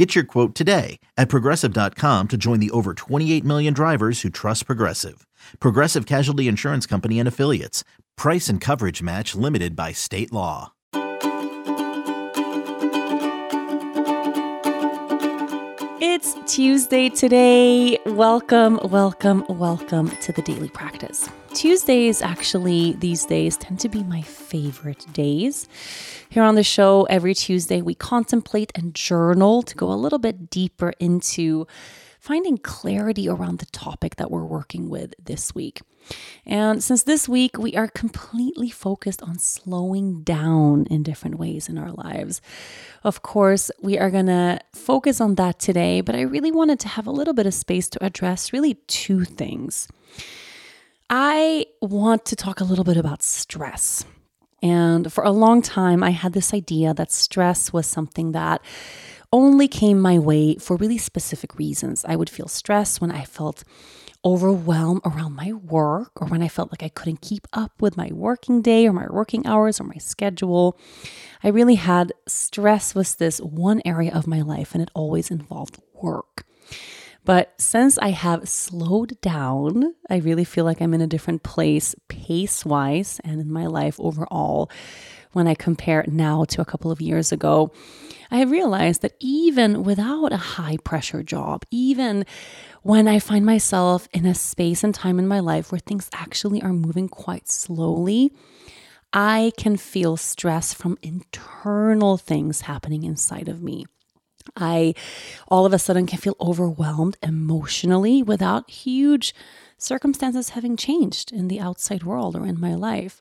Get your quote today at progressive.com to join the over 28 million drivers who trust Progressive. Progressive Casualty Insurance Company and Affiliates. Price and coverage match limited by state law. It's Tuesday today. Welcome, welcome, welcome to the daily practice. Tuesdays, actually, these days tend to be my favorite days. Here on the show, every Tuesday, we contemplate and journal to go a little bit deeper into finding clarity around the topic that we're working with this week. And since this week we are completely focused on slowing down in different ways in our lives, of course, we are going to focus on that today, but I really wanted to have a little bit of space to address really two things. I want to talk a little bit about stress. And for a long time, I had this idea that stress was something that only came my way for really specific reasons. I would feel stress when I felt overwhelmed around my work or when I felt like I couldn't keep up with my working day or my working hours or my schedule. I really had stress was this one area of my life and it always involved work. But since I have slowed down, I really feel like I'm in a different place pace wise and in my life overall when I compare now to a couple of years ago. I have realized that even without a high pressure job, even when I find myself in a space and time in my life where things actually are moving quite slowly, I can feel stress from internal things happening inside of me. I all of a sudden can feel overwhelmed emotionally without huge circumstances having changed in the outside world or in my life.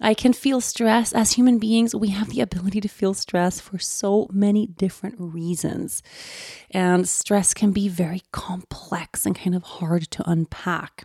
I can feel stress. As human beings, we have the ability to feel stress for so many different reasons. And stress can be very complex and kind of hard to unpack.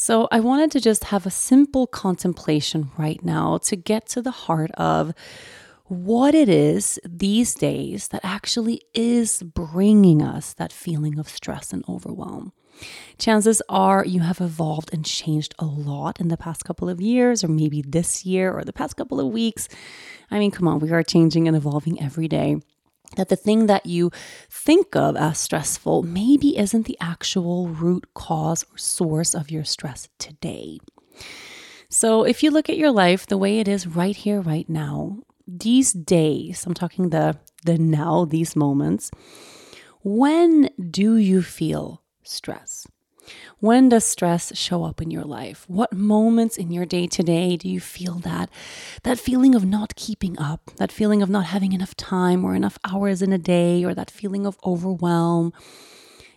So, I wanted to just have a simple contemplation right now to get to the heart of what it is these days that actually is bringing us that feeling of stress and overwhelm. Chances are you have evolved and changed a lot in the past couple of years, or maybe this year, or the past couple of weeks. I mean, come on, we are changing and evolving every day that the thing that you think of as stressful maybe isn't the actual root cause or source of your stress today. So, if you look at your life the way it is right here, right now, these days, I'm talking the, the now, these moments, when do you feel stress? When does stress show up in your life? What moments in your day to day do you feel that that feeling of not keeping up, that feeling of not having enough time or enough hours in a day or that feeling of overwhelm?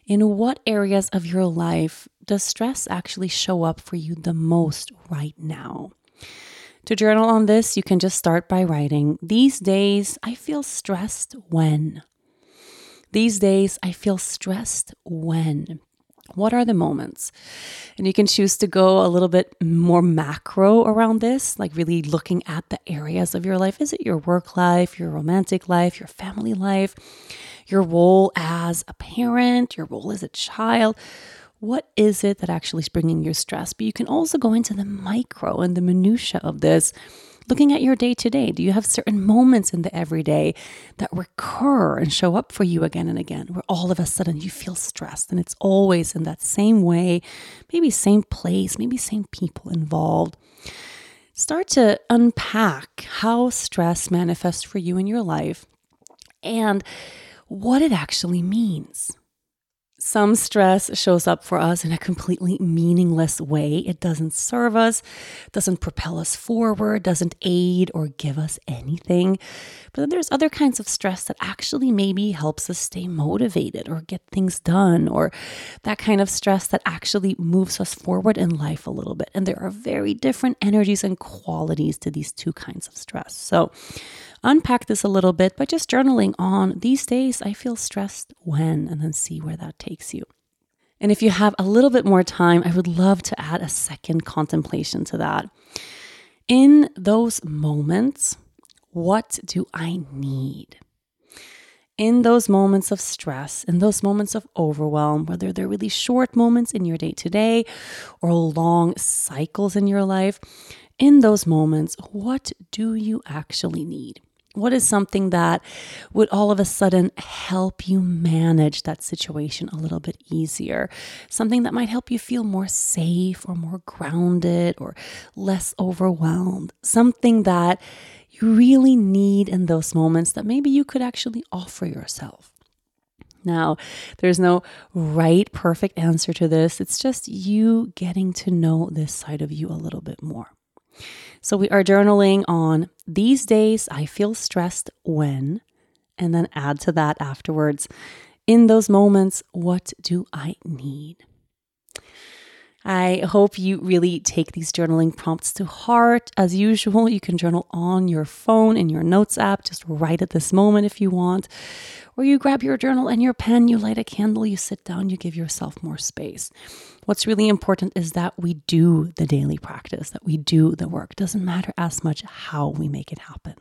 In what areas of your life does stress actually show up for you the most right now? To journal on this, you can just start by writing, These days I feel stressed when. These days I feel stressed when. What are the moments? And you can choose to go a little bit more macro around this, like really looking at the areas of your life. Is it your work life, your romantic life, your family life, your role as a parent, your role as a child? What is it that actually is bringing you stress? But you can also go into the micro and the minutia of this looking at your day to day. Do you have certain moments in the everyday that recur and show up for you again and again, where all of a sudden you feel stressed and it's always in that same way, maybe same place, maybe same people involved? Start to unpack how stress manifests for you in your life and what it actually means. Some stress shows up for us in a completely meaningless way. It doesn't serve us, doesn't propel us forward, doesn't aid or give us anything. But then there's other kinds of stress that actually maybe helps us stay motivated or get things done, or that kind of stress that actually moves us forward in life a little bit. And there are very different energies and qualities to these two kinds of stress. So, unpack this a little bit by just journaling on these days I feel stressed when, and then see where that takes you. And if you have a little bit more time, I would love to add a second contemplation to that. In those moments, what do I need? In those moments of stress, in those moments of overwhelm, whether they're really short moments in your day to day or long cycles in your life, in those moments, what do you actually need? What is something that would all of a sudden help you manage that situation a little bit easier? Something that might help you feel more safe or more grounded or less overwhelmed. Something that you really need in those moments that maybe you could actually offer yourself. Now, there's no right, perfect answer to this. It's just you getting to know this side of you a little bit more. So we are journaling on these days I feel stressed when, and then add to that afterwards. In those moments, what do I need? I hope you really take these journaling prompts to heart. As usual, you can journal on your phone in your notes app, just right at this moment if you want. Or you grab your journal and your pen, you light a candle, you sit down, you give yourself more space. What's really important is that we do the daily practice, that we do the work. It doesn't matter as much how we make it happen.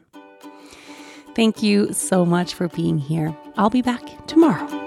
Thank you so much for being here. I'll be back tomorrow.